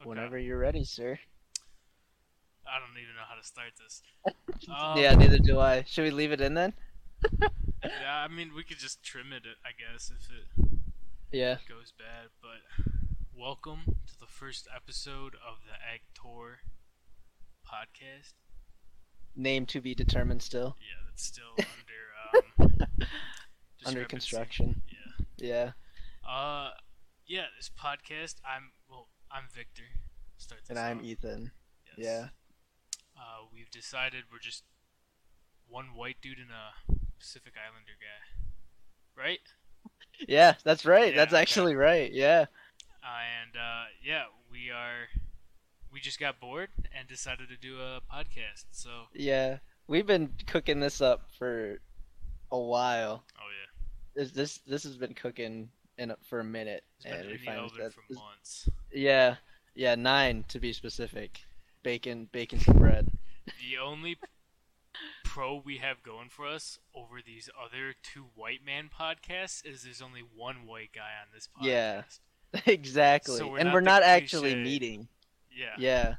Okay. Whenever you're ready, sir. I don't even know how to start this. yeah, Um, neither do I. Should we leave it in then? Yeah, I mean, we could just trim it, I guess, if it Yeah. goes bad. But welcome to the first episode of the Egg Tour podcast. Name to be determined still. Yeah, that's still under um, Under construction. Yeah. Yeah. Uh, yeah. This podcast. I'm well. I'm Victor. Start And I'm. Ethan. Yes. Yeah. Uh, we've decided we're just one white dude and a Pacific Islander guy, right? Yeah, that's right. Yeah, that's okay. actually right. Yeah. Uh, and uh, yeah, we are. We just got bored and decided to do a podcast. So, Yeah. We've been cooking this up for a while. oh yeah, This this, this has been cooking in a, for a minute, it's and we finally said- for months. Yeah, yeah, nine to be specific. Bacon, bacon some bread. The only pro we have going for us over these other two white man podcasts is there's only one white guy on this podcast. Yeah. exactly. So we're and not we're not actually cliche- meeting. Yeah. Yeah.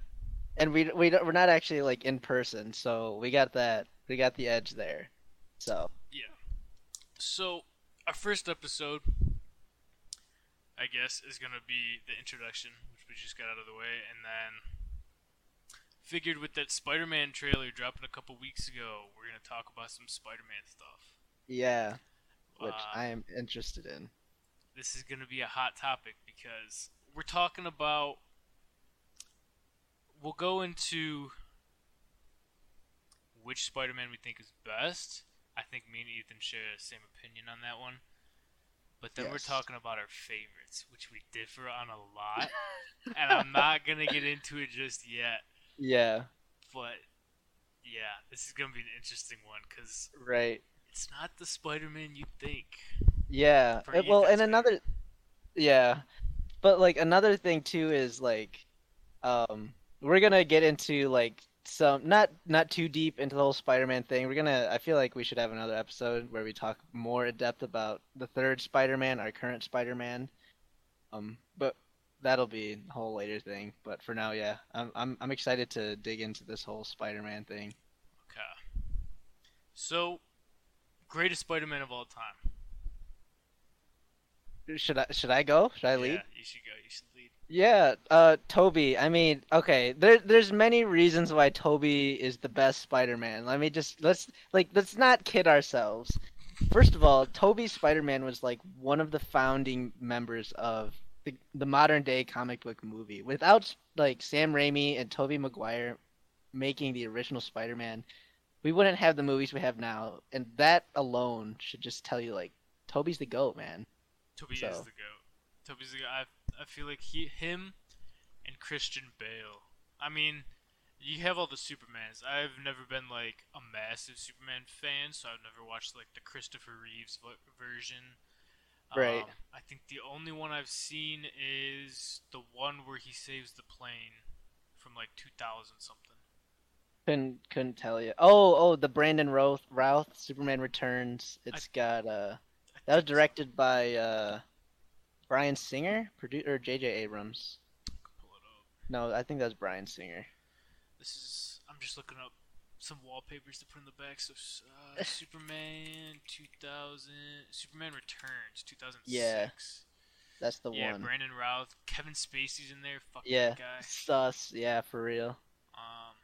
And we we don't, we're not actually like in person, so we got that. We got the edge there. So Yeah. So, our first episode, I guess, is going to be the introduction, which we just got out of the way, and then figured with that Spider Man trailer dropping a couple weeks ago, we're going to talk about some Spider Man stuff. yeah, which Uh, I am interested in. this is going to be a hot topic because we're talking about. We'll go into which Spider Man we think is best. I think me and Ethan share the same opinion on that one. But then we're talking about our favorites, which we differ on a lot. and I'm not going to get into it just yet. Yeah, But yeah, this is going to be an interesting one because right. it's not the Spider Man you think. Yeah. Uh, well, and another Yeah. But like another thing too is like um we're going to get into like some not not too deep into the whole Spider-Man thing. We're to I feel like we should have another episode where we talk more in depth about the third Spider-Man, our current Spider-Man. Um but that'll be a whole later thing. But for now, yeah. I'm I'm I'm excited to dig into this whole Spider-Man thing. Okay. So, greatest Spider Man of all time. Should I should I go? Should I lead? Yeah, you should go. You should lead. Yeah, uh, Toby. I mean, okay, there, there's many reasons why Toby is the best Spider-Man. Let me just let's like let's not kid ourselves. First of all, Toby Spider-Man was like one of the founding members of the the modern day comic book movie. Without like Sam Raimi and Tobey Maguire making the original Spider-Man, we wouldn't have the movies we have now. And that alone should just tell you like Toby's the goat, man. Toby So. is the goat. Toby's the goat. I, I feel like he, him, and Christian Bale. I mean, you have all the Supermans. I've never been like a massive Superman fan, so I've never watched like the Christopher Reeves version. Right. Um, I think the only one I've seen is the one where he saves the plane from like 2000 something. Couldn't couldn't tell you. Oh, oh, the Brandon Routh, Routh Superman Returns. It's got uh that was directed by uh Bryan Singer, producer J.J. Abrams. Pull it up. No, I think that's Bryan Singer. This is. I'm just looking up some wallpapers to put in the back. So, uh, Superman 2000, Superman Returns 2006. Yeah, That's the yeah, one. Yeah, Brandon Routh, Kevin Spacey's in there. Fuck Yeah, that guy. sus. Yeah, for real. Um,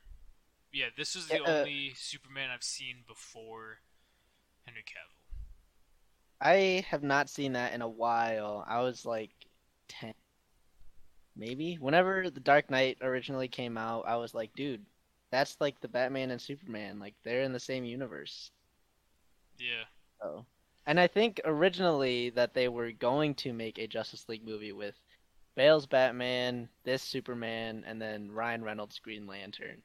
yeah, this is the uh, only Superman I've seen before Henry Cavill. I have not seen that in a while. I was like ten, maybe. Whenever the Dark Knight originally came out, I was like, dude, that's like the Batman and Superman. Like they're in the same universe. Yeah, So, and I think originally that they were going to make a Justice League movie with Bale's Batman, this Superman, and then Ryan Reynolds Green Lantern.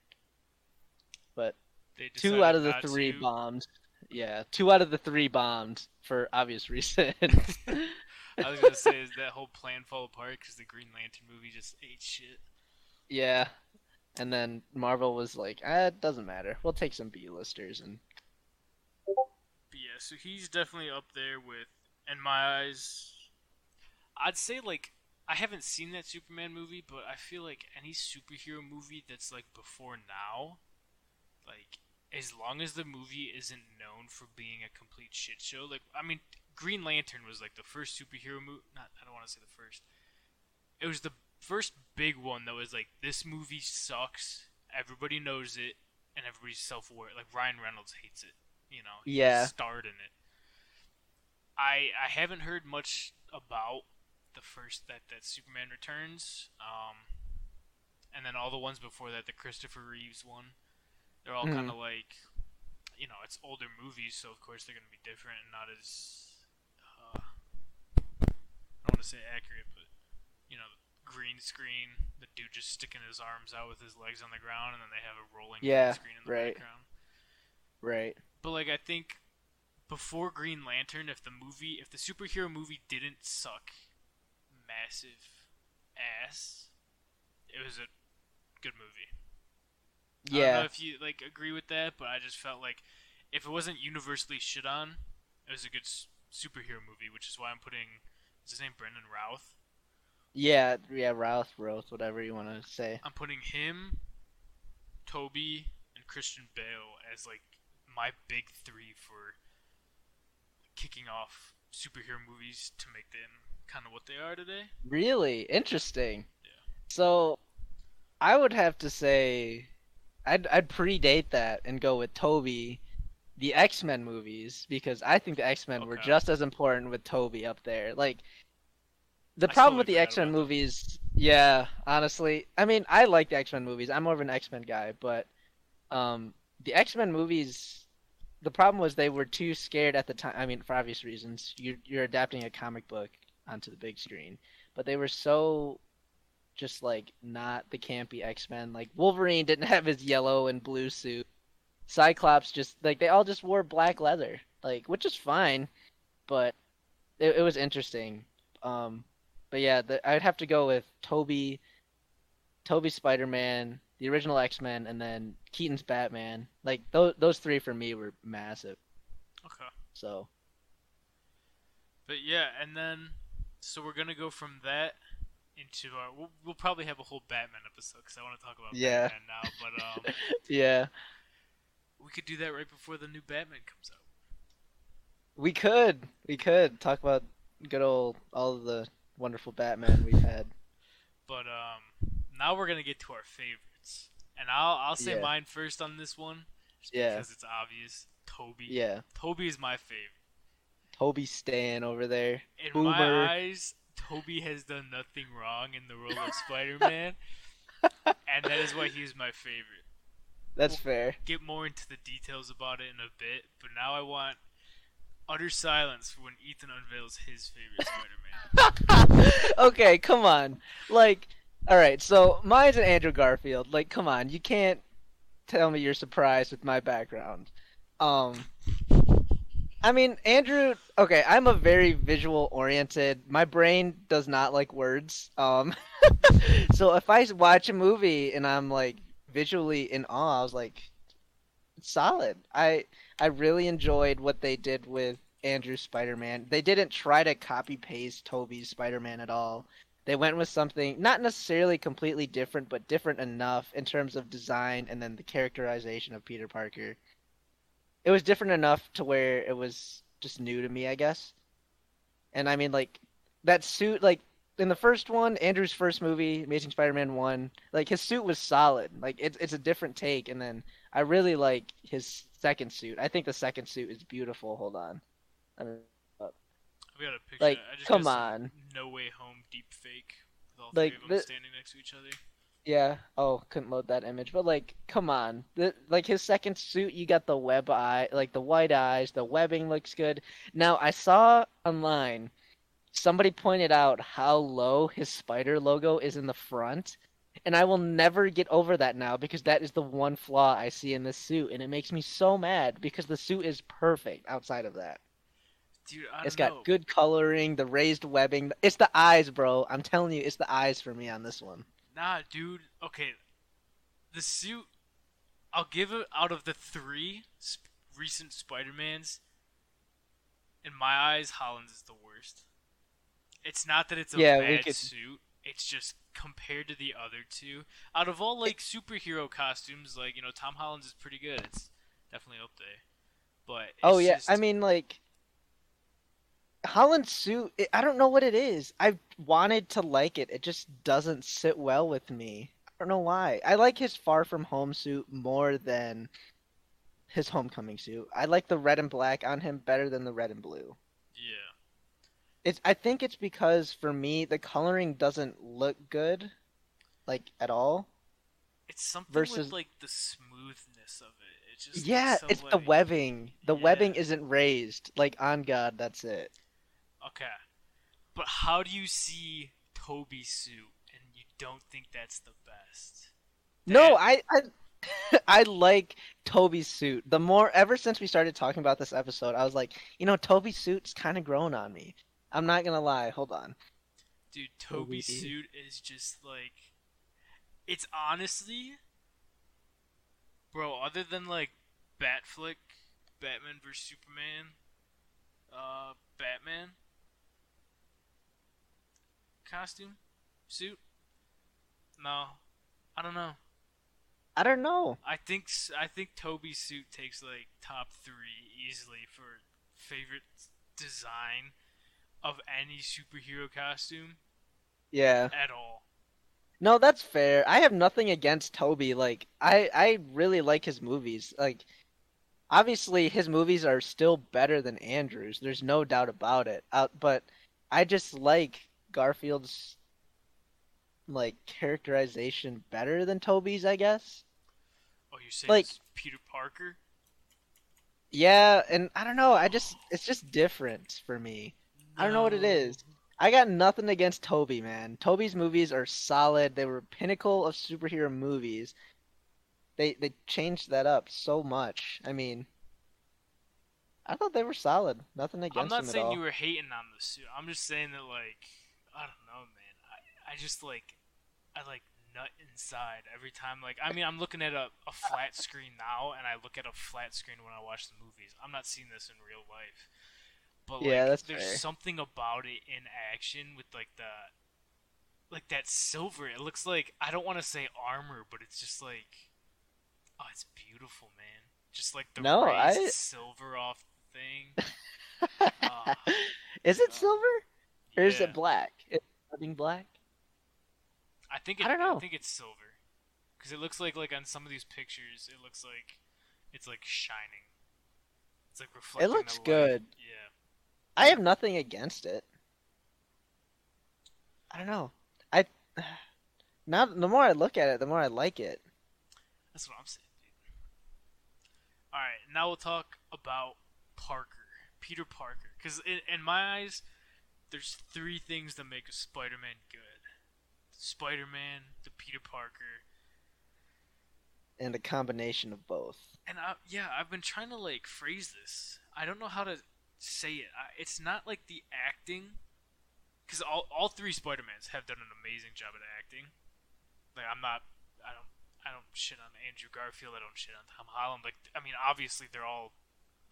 But they two out of the three to. bombed. Yeah, two out of the three bombed for obvious reasons. I was gonna say, is that whole plan fall apart because the Green Lantern movie just ate shit? yeah, and then Marvel was like, ah, it doesn't matter. We'll take some B-listers and But yeah, so he's definitely up there with, in my eyes, I'd say like I haven't seen that Superman movie, but I feel like any superhero movie that's like before now, like as long as the movie isn't known for being a complete shit show, like I mean, Green Lantern was like the first superhero movie. Not, I don't want to say the first. It was the first big one that was like this movie sucks. Everybody knows it, and everybody's self-aware. Like Ryan Reynolds hates it. You know, he Yeah. starred in it. I I haven't heard much about the first that that Superman Returns, um, and then all the ones before that, the Christopher Reeves one. They're all Mhm. kind of like, you know, it's older movies, so of course they're gonna be different and not as. Uh, I don't want to say accurate, but you know, green screen, the dude just sticking his arms out with his legs on the ground, and then they have a rolling Yeah, green screen in the right. background. Right. But like I think before Green Lantern, if the movie, if the superhero movie didn't suck massive ass, it was a good movie. I don't know Yeah. if you like agree with that, but I just felt like if it wasn't universally shit on, it was a good s- superhero movie, which is why I'm putting is his name Brendan Routh. Yeah. Yeah. Routh, Roth, whatever you want to say. I'm putting him, Toby, and Christian Bale as like my big three for kicking off superhero movies to make them kind of what they are today. Really interesting. Yeah. So, I would have to say, I'd I'd predate that and go with Toby, the X Men movies because I think the X Men were just as important with Toby up there. Like, the I problem with the X Men movies, yeah, honestly, I mean, I like the X Men movies. I'm more of an X Men guy, but um, the X Men movies. The problem was they were too scared at the time. I mean, for obvious reasons, you you're adapting a comic book onto the big screen, but they were so just like not the campy X Men. Like Wolverine didn't have his yellow and blue suit. Cyclops just like they all just wore black leather, like which is fine, but it, it was interesting. Um, but yeah, the, I'd have to go with Toby, Toby Spider Man, the original X Men, and then Keaton's Batman. Like those those three for me were massive. Okay. So But yeah, and then so we're gonna go from that into our. We'll, we'll probably have a whole Batman episode because I want to talk about Yeah. Batman now. But um, yeah, we could do that right before the new Batman comes out. we could we could talk about good old all of the wonderful Batman we've had. But um, now we're gonna get to our favorites, and I'll I'll say Yeah. mine first on this one, Yeah. because it's obvious. Toby. Yeah, Toby is my favorite. Toby Stan over there. In Boomer. my eyes, Toby has done nothing wrong in the role of Spider-Man, and that is why he's my favorite. That's Well- fair. Get more into the details about it in a bit, but now I want utter silence for when Ethan unveils his favorite Spider-Man. okay, come on. Like, all right, so mine's an Andrew Garfield. Like, come on, you can't tell me you're surprised with my background. Um, I mean, Andrew. Okay, I'm a very visual oriented. My brain does not like words. Um, so if I watch a movie and I'm like visually in awe, I was like, solid. I I really enjoyed what they did with Andrew Spider-Man. They didn't try to copy paste Toby's Spider-Man at all. They went with something not necessarily completely different, but different enough in terms of design and then the characterization of Peter Parker. It was different enough to where it was just new to me, I guess. And I mean, like that suit, like in the first one, Andrew's first movie, Amazing Spider-Man one, like his suit was solid. Like it's it's a different take, and then I really like his second suit. I think the second suit is beautiful. Hold on. I mean, We got a picture. Like, I just come on. No Way Home deep fake with all Like, three of them the- standing next to each other. Yeah. Oh, couldn't load that image. But like, come on. The, like his second suit, you got the web eye, like the white eyes. The webbing looks good. Now I saw online, somebody pointed out how low his spider logo is in the front, and I will never get over that now because that is the one flaw I see in this suit, and it makes me so mad because the suit is perfect outside of that. Dude, I It's got know. good coloring, the raised webbing. It's the eyes, bro. I'm telling you, it's the eyes for me on this one. Nah, dude. Okay, the suit. I'll give it out of the three sp- recent Spider Mans. In my eyes, Holland's is the worst. It's not that it's a Yeah, bad could- suit. It's just compared to the other two. Out of all like superhero costumes, like you know, Tom Holland's is pretty good. It's definitely up there. But oh, it's oh yeah, just, I mean like Holland's suit. It, I don't know what it is. I've wanted to like it. It just doesn't sit well with me. I don't know why. I like his Far From Home suit more than his Homecoming suit. I like the red and black on him better than the red and blue. yeah. It's. I think it's because for me the coloring doesn't look good, like at all. It's something Versus- with like the smoothness of it. It just yeah, so, it's the webbing. The Yeah. webbing isn't raised. Like on God, that's it. Okay, but how do you see Toby's suit and you don't think that's the best? No, I, I, I like Toby's suit. The more, ever since we started talking about this episode, I was like, you know, Toby's suit's kind of grown on me. I'm not gonna lie. Hold on. Dude, Toby's Toby. suit is just like it's honestly bro, other than like Batfleck, Batman vs Superman, uh Batman costume, suit? No. I don't know. I don't know. I think I think Toby's suit takes like top 3 easily for favorite design of any superhero costume Yeah. at all. No, that's fair. I have nothing against Toby. Like, I, I really like his movies. Like, obviously his movies are still better than Andrew's. There's no doubt about it. Uh, but I just like Garfield's like characterization better than Toby's, I guess. Oh, you're saying Like- it's Peter Parker? Yeah, and I don't know. I just it's just different for me. I don't know what it is. I got nothing against Toby, man. Toby's movies are solid. They were pinnacle of superhero movies. They they changed that up so much. I mean, I thought they were solid. Nothing against I'm not saying you were hating on the suit. I'm just saying that like I don't know, man. I I just like I like nut inside every time. Like I mean, I'm looking at a, a flat screen now, and I look at a flat screen when I watch the movies. I'm not seeing this in real life. But Yeah, like, that's there's fair. something about it in action with like the like that silver. It looks like I don't want to say armor, but it's just like oh, it's beautiful, man. Just like the No, raised I- silver off thing. Ah. is it silver or is it black? Something black? I think it, I don't know. I think it's silver, because it looks like like on some of these pictures, it looks like it's like shining. It's like reflecting. It looks good. Yeah. I have nothing against it. I don't know. I now the more I look at it, the more I like it. That's what I'm saying, dude. All right, now we'll talk about Parker, Peter Parker, because in, in my eyes, there's three things that make a Spider-Man good: Spider-Man, the Peter Parker, and a combination of both. and I, yeah, I've been trying to like phrase this. I don't know how to say it. I, it's not like the acting, because all all three Spider Mans have done an amazing job at acting. Like I'm not, I don't, I don't shit on Andrew Garfield. I don't shit on Tom Holland. Like I mean, obviously they're all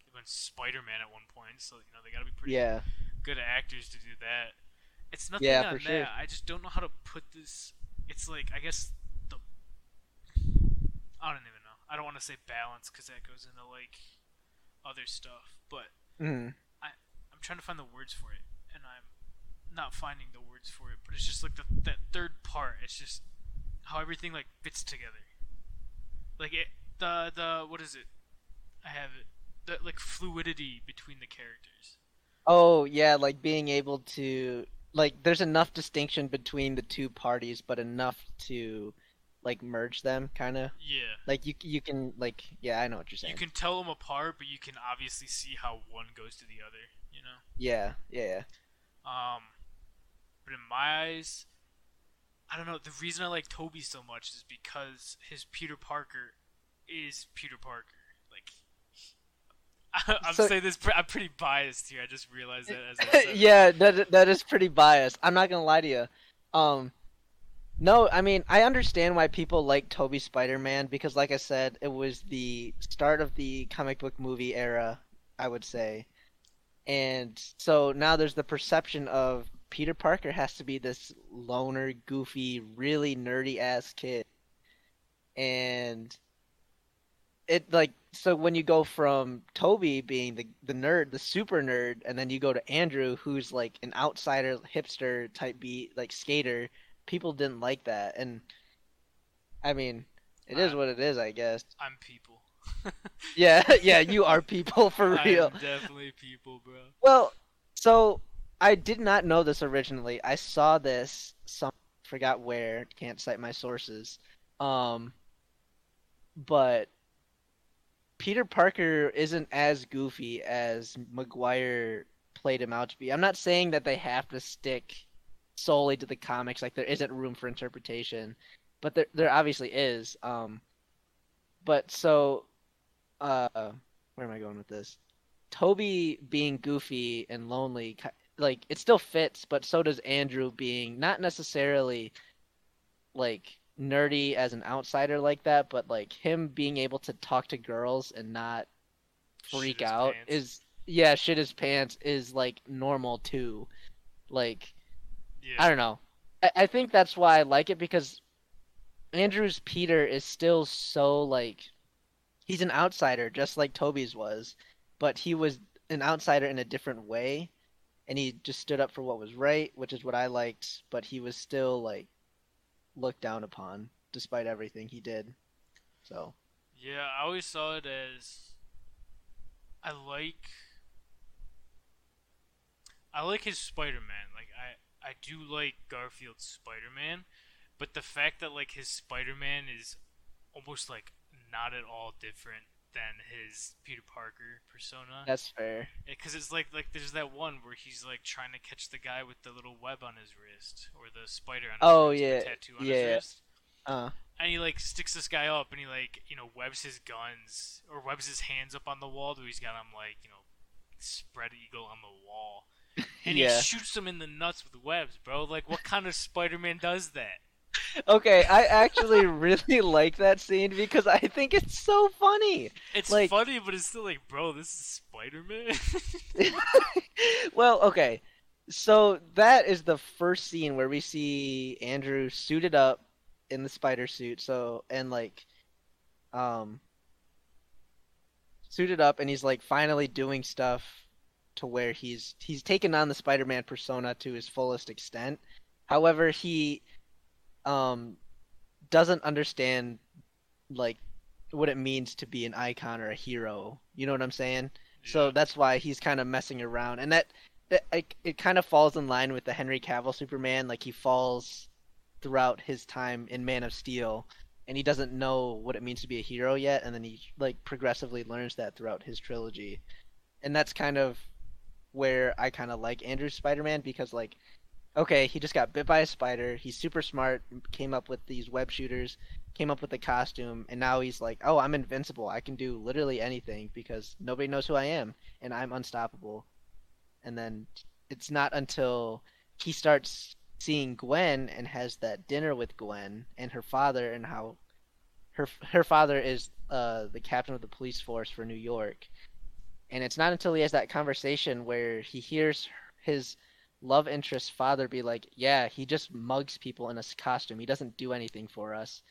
they went Spider Man at one point, so you know they got to be pretty Yeah. good actors to do that. It's nothing Yeah, on that. sure. I just don't know how to put this. It's like I guess the. I don't even know. I don't want to say balance because that goes into like other stuff. But Mm. I'm trying to find the words for it, and I'm not finding the words for it. But it's just like the that third part. It's just how everything like fits together. Like it, the the what is it? I have it. The like fluidity between the characters. Oh yeah, like being able to like there's enough distinction between the two parties, but enough to like merge them, kind of. Yeah. Like you you can like yeah, I know what you're saying. You can tell them apart, but you can obviously see how one goes to the other. You know. Yeah, yeah, yeah. Um, but in my eyes, I don't know. The reason I like Toby so much is because his Peter Parker is Peter Parker. I'm So- saying this. I'm pretty biased here. I just realized that as I yeah, that that is pretty biased. I'm not gonna lie to you. Um, no, I mean I understand why people like Toby Spider-Man because, like I said, it was the start of the comic book movie era, I would say, and so now there's the perception of Peter Parker has to be this loner, goofy, really nerdy ass kid. And it like so when you go from Toby being the the nerd, the super nerd, and then you go to Andrew who's like an outsider hipster type beat like skater, people didn't like that. And I mean, it is I'm- what it is, I guess. I'm people. Yeah, yeah, you are people for real. I'm definitely people, bro. Well, so I did not know this originally. I saw this some forgot where, can't cite my sources. Um but Peter Parker isn't as goofy as Maguire played him out to be. I'm not saying that they have to stick solely to the comics like there isn't room for interpretation, but there there obviously is. Um but so uh where am I going with this? Toby being goofy and lonely, like it still fits, but so does Andrew being not necessarily like nerdy as an outsider like that, but like him being able to talk to girls and not freak out pants. is yeah, shit his pants is like normal too. Like Yeah. I don't know. I, I think that's why I like it because Andrew's Peter is still so like he's an outsider just like Toby's was, but he was an outsider in a different way and he just stood up for what was right, which is what I liked, but he was still like looked down upon despite everything he did. So, Yeah, I always saw it as I like I like his Spider-Man. Like I I do like Garfield's Spider-Man, but the fact that like his Spider-Man is almost like not at all different than his Peter Parker persona. that's fair. Because it's like like there's that one where he's like trying to catch the guy with the little web on his wrist or the spider on his Oh, wrist, yeah, tattoo on yeah. his wrist Uh and he like sticks this guy up and he like you know webs his guns or webs his hands up on the wall so he's got him like you know spread eagle on the wall and Yeah. he shoots him in the nuts with webs bro like what kind of spider-man does that Okay, I actually really like that scene because I think it's so funny. it's Like- funny but it's still like bro this is spider-man well, okay. So that is the first scene where we see Andrew suited up in the spider suit. So and like um suited up and he's like finally doing stuff to where he's he's taken on the Spider-Man persona to his fullest extent. However, he um doesn't understand like what it means to be an icon or a hero. You know what I'm saying? So that's why he's kind of messing around, and that, that like, it kind of falls in line with the Henry Cavill Superman. Like he falls throughout his time in Man of Steel, and he doesn't know what it means to be a hero yet, and then he like progressively learns that throughout his trilogy, and that's kind of where I kind of like Andrew's Spider-Man because like, okay, he just got bit by a spider. He's super smart, came up with these web shooters, came up with the costume, and now he's like, oh, I'm invincible. I can do literally anything because nobody knows who I am, and I'm unstoppable. And then it's not until he starts seeing Gwen and has that dinner with Gwen and her father, and how her her father is uh, the captain of the police force for New York. And it's not until he has that conversation where he hears his love interest father be like, "Yeah, he just mugs people in a costume. He doesn't do anything for us."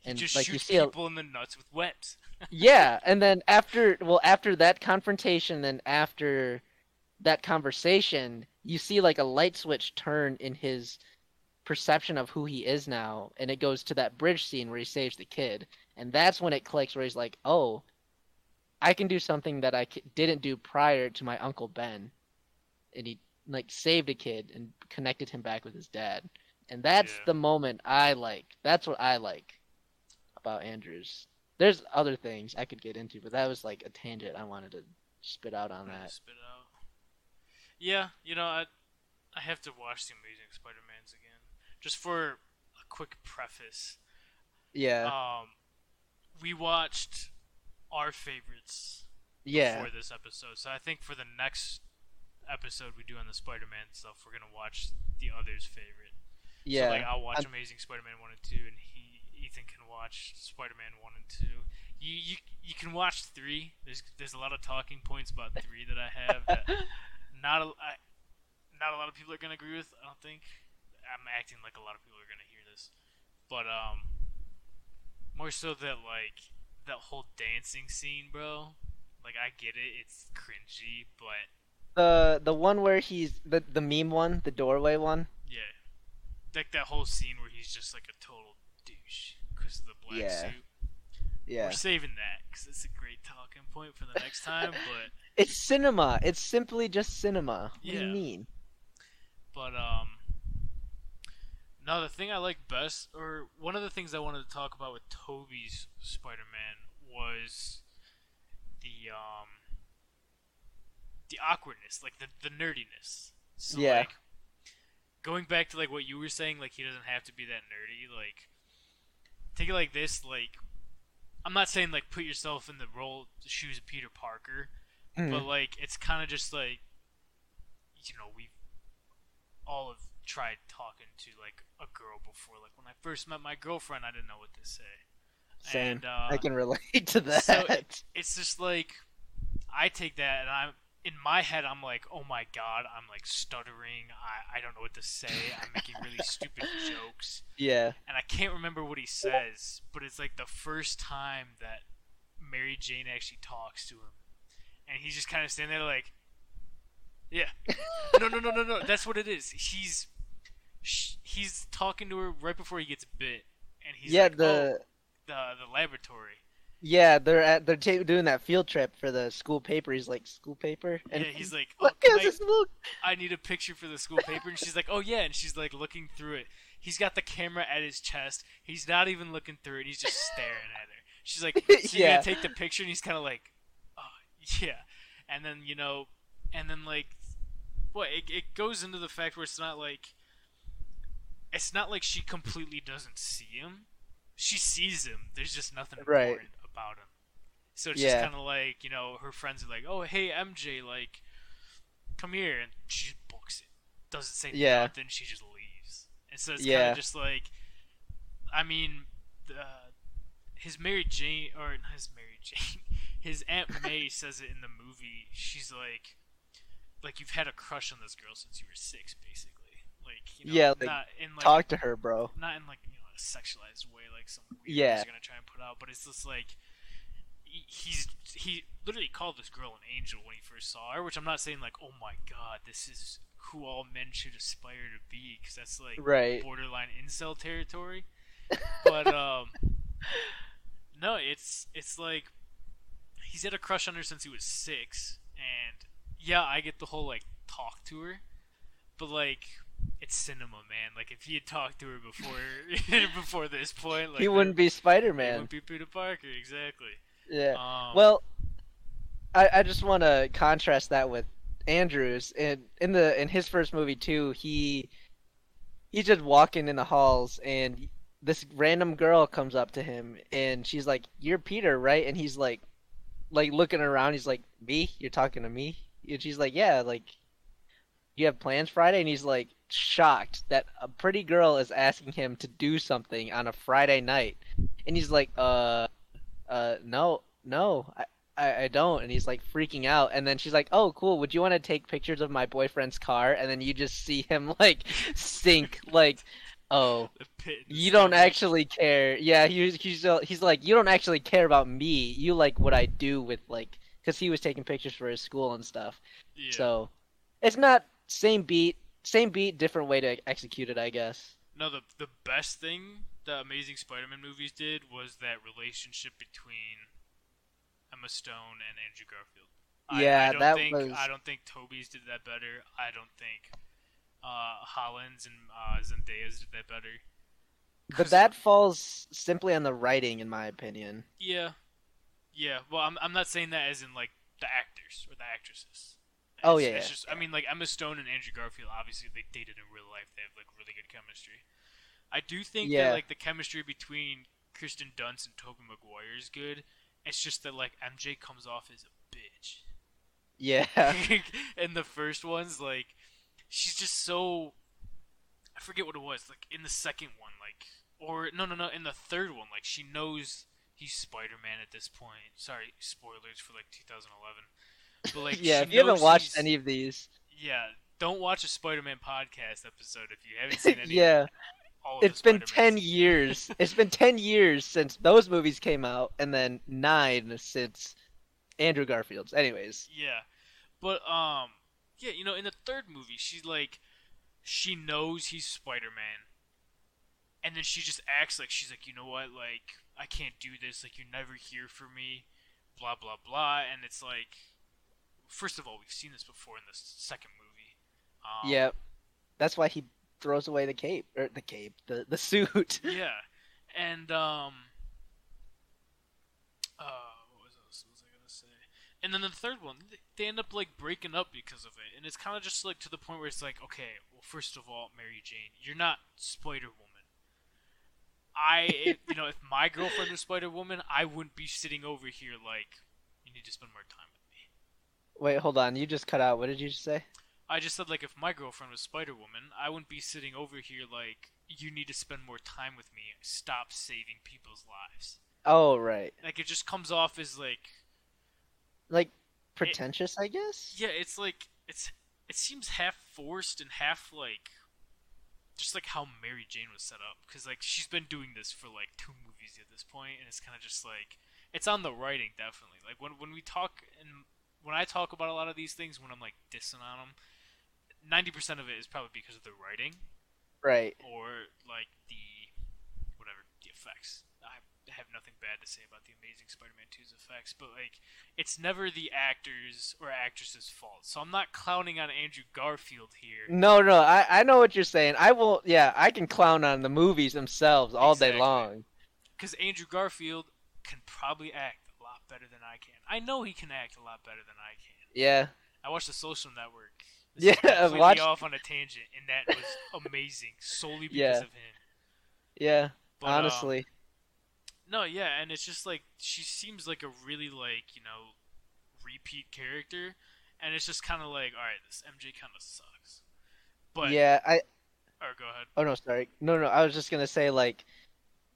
he And just like you shoots see, a, people in the nuts with webs yeah, and then after, well, after that confrontation, and after that conversation, you see like a light switch turn in his perception of who he is now, and it goes to that bridge scene where he saves the kid, and that's when it clicks, where he's like, "Oh, I can do something that I didn't do prior to my uncle Ben," and he like saved a kid and connected him back with his dad, and that's Yeah. the moment I like. That's what I like about Andrews. There's other things I could get into, but that was like a tangent I wanted to spit out on that. Spit out. Yeah, you know, I I have to watch the Amazing Spider-Mans again, just for a quick preface. Yeah, Um, we watched our favorites yeah, for this episode, so I think for the next episode we do on the Spider-Man stuff, we're gonna watch the others' favorite. yeah. So like I'll watch I'm- Amazing Spider-Man one and two, and he Ethan can watch Spider-Man one and two. You you you can watch three. There's there's a lot of talking points about three that I have that not a, I, not a lot of people are gonna agree with. I don't think. I'm acting like a lot of people are gonna hear this, but um, more so that like that whole dancing scene, bro. Like I get it, it's cringy, but The the one where he's the the meme one, the doorway one. yeah, like that whole scene where he's just like a total douche because of the black Yeah. suit. Yeah. We're saving that because it's a great talking point for the next time, but. It's cinema. It's simply just cinema. What do you mean? But um no, the thing I like best or one of the things I wanted to talk about with Toby's Spider-Man was the um the awkwardness, like the the nerdiness. So Yeah. like going back to like what you were saying like he doesn't have to be that nerdy, like take it like this like I'm not saying like put yourself in the role the shoes of Peter Parker, Mm. but like it's kind of just like you know we've all have tried talking to like a girl before like when i first met my girlfriend i didn't know what to say Same. and uh, I can relate to that. so it's just like i take that and i'm in my head i'm like oh my god i'm like stuttering. I, I don't know what to say. I'm making really stupid jokes. Yeah. and i can't remember what he says but it's like the first time that mary jane actually talks to him. And he's just kind of standing there like yeah. No no no no no. That's what it is. He's sh- he's talking to her right before he gets bit. And he's yeah. like, the oh, the the laboratory yeah they're at they're doing that field trip for the school paper. He's like school paper. And yeah he's like oh, look can at I. I need a picture for the school paper and she's like oh yeah and she's like looking through it he's got the camera at his chest he's not even looking through it he's just staring at her she's like so Yeah. gonna take the picture and he's kind of like oh yeah and then you know and then like what it, it goes into the fact where it's not like it's not like she completely doesn't see him she sees him there's just nothing Right. important about him so it's Yeah. just kind of like you know her friends are like oh hey mj like come here and she just books it doesn't say Yeah. nothing she just leaves and so it's kind of just like i mean uh, his Mary Jane or not his Mary Jane, his Aunt May says it in the movie. She's like, like you've had a crush on this girl since you were six, basically. Like, you know, Yeah, like, not in like Talk to her, bro. not in like you know a sexualized way, like some weird Yeah. gonna try and put out, but it's just like he's he literally called this girl an angel when he first saw her, which I'm not saying like, oh my god, this is who all men should aspire to be, because that's like Right. borderline incel territory. But um, no, it's it's like he's had a crush on her since he was six, and yeah, I get the whole like talk to her, but like it's cinema, man. Like if he had talked to her before before this point, like he wouldn't be Spider He Man. wouldn't be Peter Parker, exactly. Yeah. Um, Well, I, I just want to contrast that with Andrews. In in the in his first movie too, he he's just walking in the halls, and this random girl comes up to him, and she's like, "You're Peter, right?" And he's like, like looking around. He's like, "Me? You're talking to me?" And she's like, "Yeah, like." You have plans Friday, and he's like shocked that a pretty girl is asking him to do something on a Friday night, and he's like, "Uh, uh, no, no, I, I, I don't. And he's like freaking out. And then she's like, oh, cool. Would you want to take pictures of my boyfriend's car? And then you just see him like sink, like, oh, the pit in the you don't actually care. Yeah, he's he's he's like, you don't actually care about me. You like what I do with like, because he was taking pictures for his school and stuff. Yeah. So it's not same beat, same beat, different way to execute it, I guess. No, the the best thing the Amazing Spider-Man movies did was that relationship between Emma Stone and Andrew Garfield. I, Yeah, I don't that think was- I don't think Toby's did that better. I don't think uh, Holland's and uh, Zendaya's did that better. But that falls simply on the writing, in my opinion. yeah, yeah. Well, I'm I'm not saying that as in like the actors or the actresses. Oh, yeah, It's yeah. just I mean like Emma Stone and Andrew Garfield. Obviously, they dated in real life. They have like really good chemistry. I do think Yeah. that like the chemistry between Kristen Dunst and Tobey Maguire is good. It's just that like MJ comes off as a bitch. Yeah. and the first ones, like she's just so I forget what it was, like in the second one, like or no no no, in the third one, like she knows he's Spider Man at this point. Sorry, spoilers for like two thousand eleven. But like yeah, if you haven't watched any of these, Yeah, don't watch a Spider-Man podcast episode if you haven't seen any. yeah, it's been ten Spider-Mans. years. it's been ten years since those movies came out, and then nine since Andrew Garfield's. Anyways, Yeah, but um, yeah, you know, in the third movie, she's like, she knows he's Spider-Man, and then she just acts like she's like, you know what, like I can't do this. Like you're never here for me, blah blah blah. And it's like, first of all, we've seen this before in the second movie. Um, yeah, that's why he throws away the cape or the cape, the the suit. Yeah, and um, uh, what was else was I gonna say? And then the third one, they end up like breaking up because of it, and it's kind of just like to the point where it's like, okay, well, first of all, Mary Jane, you're not Spider Woman. I, if, you know, if my girlfriend was Spider Woman, I wouldn't be sitting over here like, you need to spend more time with me. Wait, hold on. You just cut out. What did you just say? I just said like if my girlfriend was Spider Woman, I wouldn't be sitting over here like you need to spend more time with me. Stop saving people's lives. Oh, right. Like it just comes off as like Like pretentious, I guess. yeah, it's like it's it seems half forced and half like just like how Mary Jane was set up because like she's been doing this for like two movies at this point, and it's kind of just like it's on the writing definitely. Like when when we talk and when I talk about a lot of these things, when I'm like dissing on them, ninety percent of it is probably because of the writing Right. or like the whatever the effects. I have nothing bad to say about the Amazing Spider-Man 2's effects, but like it's never the actors or actresses' fault. So I'm not clowning on Andrew Garfield here. No, no. I I know what you're saying. I will. Yeah, I can clown on the movies themselves all day long. Because Andrew Garfield can probably act a lot better than I can. I know he can act a lot better than I can. Yeah. I watched The Social Network. Yeah, completely watched- off on a tangent, and that was amazing solely because Yeah. of him. Yeah. But, um, honestly. No, yeah, and it's just like she seems like a really like you know repeat character, and it's just kind of like, all right, this MJ kind of sucks. But yeah. I. or go ahead. Oh no, sorry. No, no. I was just gonna say like,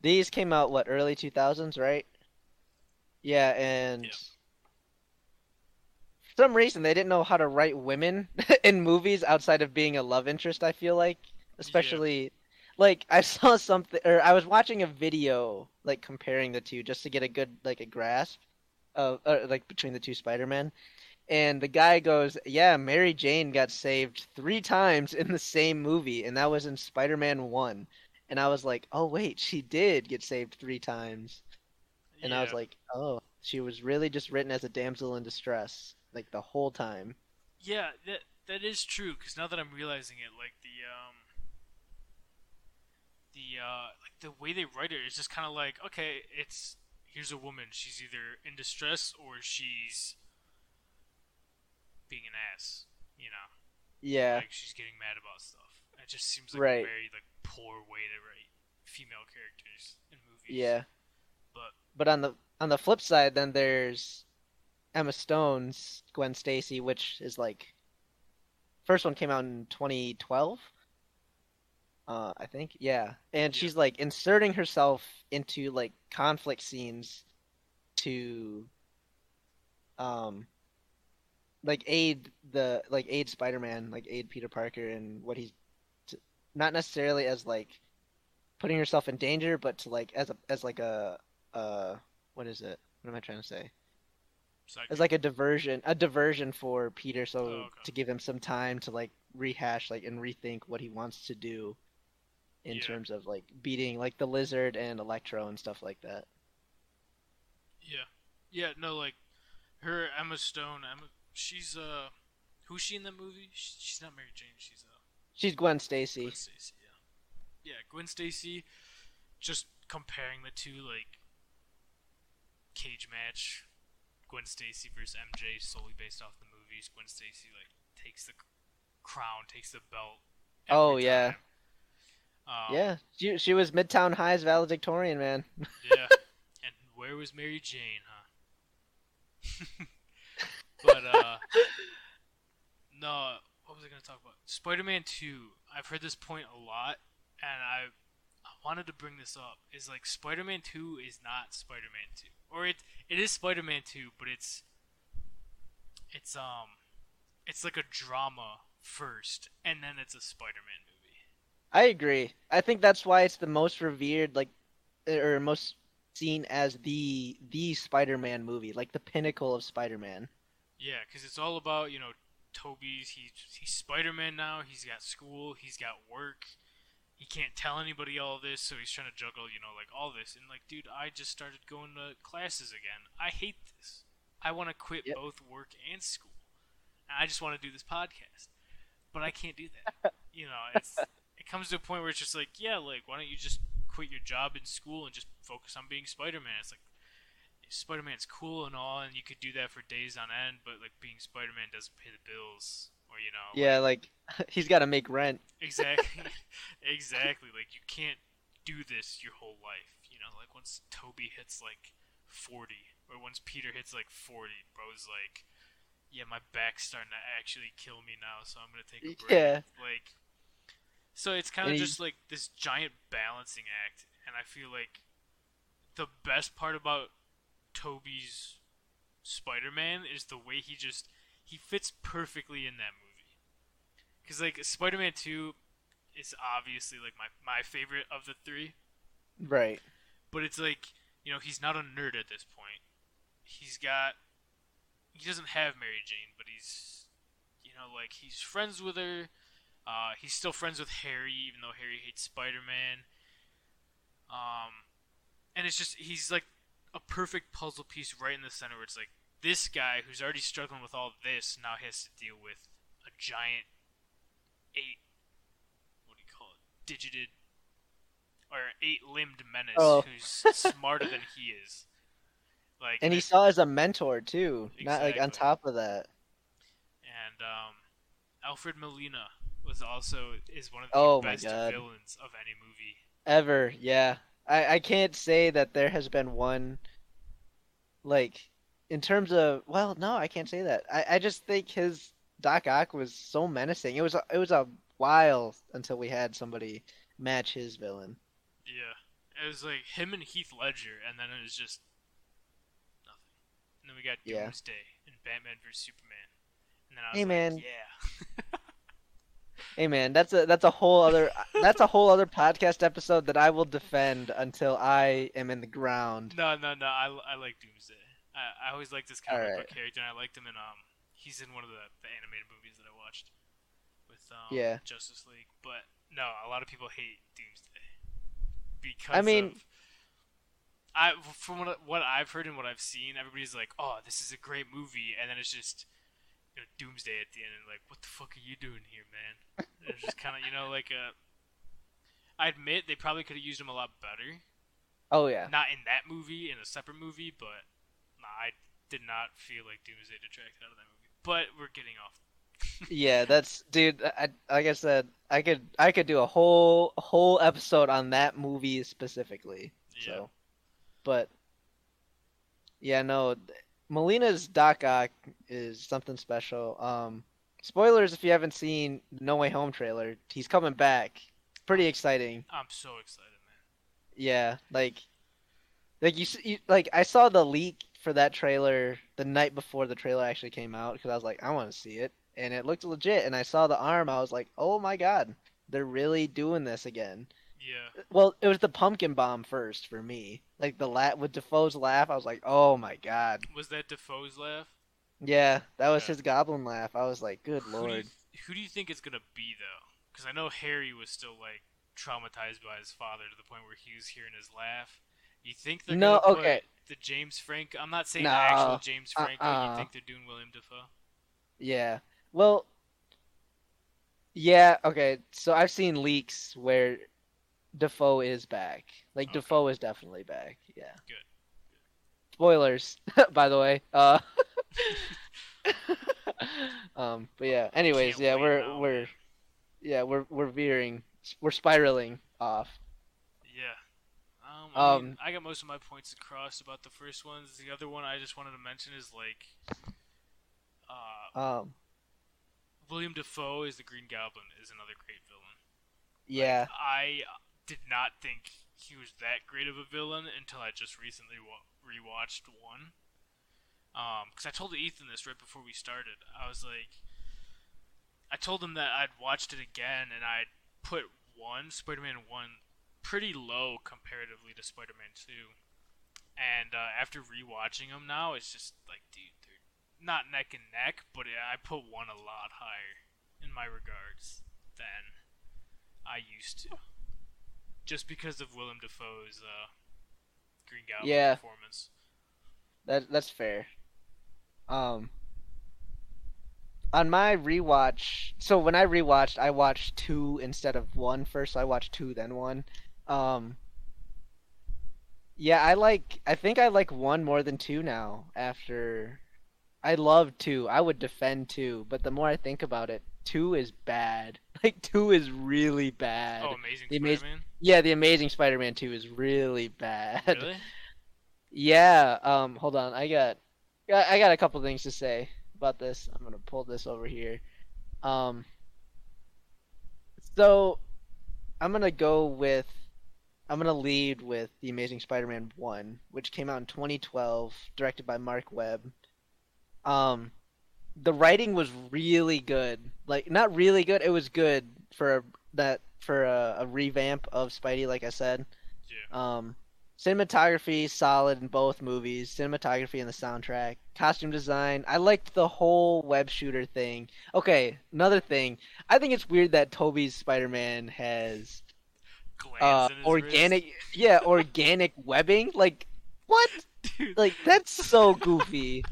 these came out what early 2000s, right? Yeah, and Yeah. Some reason they didn't know how to write women in movies outside of being a love interest. I feel like, especially, like I saw something or I was watching a video like comparing the two just to get a good like a grasp of uh, like between the two Spider-Man. And the guy goes, "Yeah, Mary Jane got saved three times in the same movie, and that was in Spider-Man One." And I was like, "Oh wait, she did get saved three times." And I was like, "Oh, she was really just written as a damsel in distress, like the whole time." yeah, that that is true. Because now that I'm realizing it, like the um the uh like the way they write it is just kind of like, okay, it's here's a woman. She's either in distress or she's being an ass. You know. Yeah, like she's getting mad about stuff. It just seems like Right. a very like poor way to write female characters in movies. yeah. But But on the on the flip side, then there's Emma Stone's Gwen Stacy, which is like first one came out in 2012. Uh, I think, yeah, and Yeah. she's like inserting herself into like conflict scenes to, um, like aid the like aid Spider-Man, like aid Peter Parker and what he's, not necessarily as like putting herself in danger, but to like as a as like a uh what is it? What am I trying to say? It's like a diversion, a diversion for Peter, so Oh, okay. to give him some time to like rehash, like and rethink what he wants to do in Yeah. terms of like beating like the lizard and Electro and stuff like that. yeah, yeah, no, like her Emma Stone. Emma, she's uh, who's she in that movie? She's not Mary Jane. She's uh, She's Gwen Stacy. Gwen Stacy. Yeah, yeah, Gwen Stacy. Just comparing the two, like cage match, Gwen Stacy versus MJ, solely based off the movies. Gwen Stacy like takes the crown, takes the belt. Oh, yeah. Um, yeah, she she was Midtown High's valedictorian, man. Yeah. And where was Mary Jane, huh? but uh no, what was I going to talk about? Spider-Man 2. I've heard this point a lot and I I wanted to bring this up. Is like Spider-Man 2 is not Spider-Man 2. Or it it is Spider-Man 2, but it's it's um it's like a drama first, and then it's a Spider-Man movie. I agree. I think that's why it's the most revered, like, or most seen as the the Spider-Man movie, like the pinnacle of Spider-Man. Yeah, because it's all about you know Toby's. He's he's Spider-Man now. He's got school. He's got work. He can't tell anybody all this, so he's trying to juggle, you know, like all this. And like, dude, I just started going to classes again. I hate this. I want to quit Yep. both work and school. And I just want to do this podcast, but I can't do that. you know, it's it comes to a point where it's just like, yeah, like why don't you just quit your job in school and just focus on being Spider-Man? It's like Spider-Man's cool and all, and you could do that for days on end, but like being Spider-Man doesn't pay the bills, or you know, Yeah, like he's got to make rent. exactly, exactly. Like you can't do this your whole life. You know, like once Tobey hits like forty, or once Peter hits like forty, bro's like, yeah, my back's starting to actually kill me now, so I'm gonna take a break. Yeah. Like, so it's kind of And he- just like this giant balancing act, and I feel like the best part about Tobey's Spider-Man is the way he just he fits perfectly in that movie. Cuz like Spider-Man 2 is obviously like my my favorite of the 3, Right. but it's like, you know, he's not a nerd at this point. He's got he doesn't have Mary Jane, but he's you know, like he's friends with her. Uh, he's still friends with Harry, even though Harry hates Spider-Man. Um, and it's just he's like a perfect puzzle piece right in the center, where it's like this guy who's already struggling with all this now has to deal with a giant eight what do you call it digited or eight limbed menace Oh. who's smarter than he is. Like And he saw as a mentor too, not like on top of that. and um, Alfred Molina was also is one of the Oh best villains of any movie. Ever, yeah. I I can't say that there has been one like in terms of well, no, I can't say that. I I just think his Doc Ock was so menacing. It was a, it was a while until we had somebody match his villain. Yeah, it was like him and Heath Ledger, and then it was just nothing. And then we got Yeah. Doomsday and Batman vs Superman, and then I was Hey, like, man. yeah, Hey man, that's a that's a whole other that's a whole other podcast episode that I will defend until I am in the ground. no, no, no, I, I like Doomsday. I, I always liked this comic book character, and I liked him in um, he's in one of the, the animated movies that I watched with um, Yeah. Justice League. But no, a lot of people hate Doomsday because I mean- of, I from what what I've heard and what I've seen, everybody's like, "Oh, this is a great movie," and then it's just you know Doomsday at the end, and like, "What the fuck are you doing here, man?" it's just kind of you know like a. I admit they probably could have used him a lot better, Oh yeah. not in that movie, in a separate movie, but I did not feel like Doomsday detracted out of that movie. But we're getting off. Yeah, that's dude. I, like I said, I could I could do a whole whole episode on that movie specifically. Yeah. So, but yeah, no, Molina's Doc Ock is something special. Um, spoilers if you haven't seen No Way Home trailer, he's coming back. Pretty exciting. I'm so excited, man. Yeah, like, like you, you like I saw the leak for that trailer the night before the trailer actually came out because I was like, I want to see it, and it looked legit. And I saw the arm, I was like, oh my god, they're really doing this again. Yeah, uh, Well, it was the pumpkin bomb first for me, like the la with Dafoe's laugh. I was like, oh my god, was that Dafoe's laugh? yeah, that was Yeah. his goblin laugh. I was like, good Who do, you, lord. who do you think it's gonna be though? Because I know Harry was still like traumatized by his father to the point where he was hearing his laugh. You think they're No, gonna put okay. The James Frank? I'm not saying No, the actual James Franco. uh-uh. You think they're doing Willem Dafoe? Yeah. Well, yeah, okay. So I've seen leaks where Dafoe is back. Like Okay. Dafoe is definitely back. Yeah. Good. Spoilers, by the way. Uh Um, but yeah, anyways, yeah, we're now, we're yeah, we're we're veering. We're spiraling off. Yeah. Um, I, mean, Um, I got most of my points across about the first ones. The other one I just wanted to mention is like, uh, Um, Willem Dafoe is the Green Goblin is another great villain. yeah. I did not think he was that great of a villain until I just recently wa- rewatched one. Um, because I told Ethan this right before we started. I was like, I told him that I'd watched it again and I'd put one Spider-Man one pretty low comparatively to Spider-Man two. And uh, after rewatching them now, it's just like, dude, they're not neck and neck, but I put one a lot higher in my regards than I used to, just because of Willem Dafoe's uh, Green Goblin Yeah. performance. That that's fair. Um on my rewatch, so when I rewatched, I watched two instead of one first. So I watched two then one. Um Yeah, I like I think I like one more than two now after I love two. I would defend two, but the more I think about it, two is bad. Like two is really bad. Oh, Amazing The Amaz- Spider-Man. Yeah, the Amazing Spider-Man 2 is really bad. Really? Yeah, um, hold on. I got, got I got a couple things to say about this. I'm gonna pull this over here. Um, so I'm gonna go with, I'm gonna lead with the Amazing Spider-Man one, which came out in 2012, directed by Marc Webb. Um, the writing was really good. Like, not really good. It was good for a, that for a, a revamp of Spidey, like I said. Yeah. Um, cinematography solid in both movies. Cinematography and the soundtrack, costume design. I liked the whole web shooter thing. Okay, another thing. I think it's weird that Tobey's Spider-Man has uh, in his organic, yeah, organic webbing. Like what? Dude, Like that's so goofy.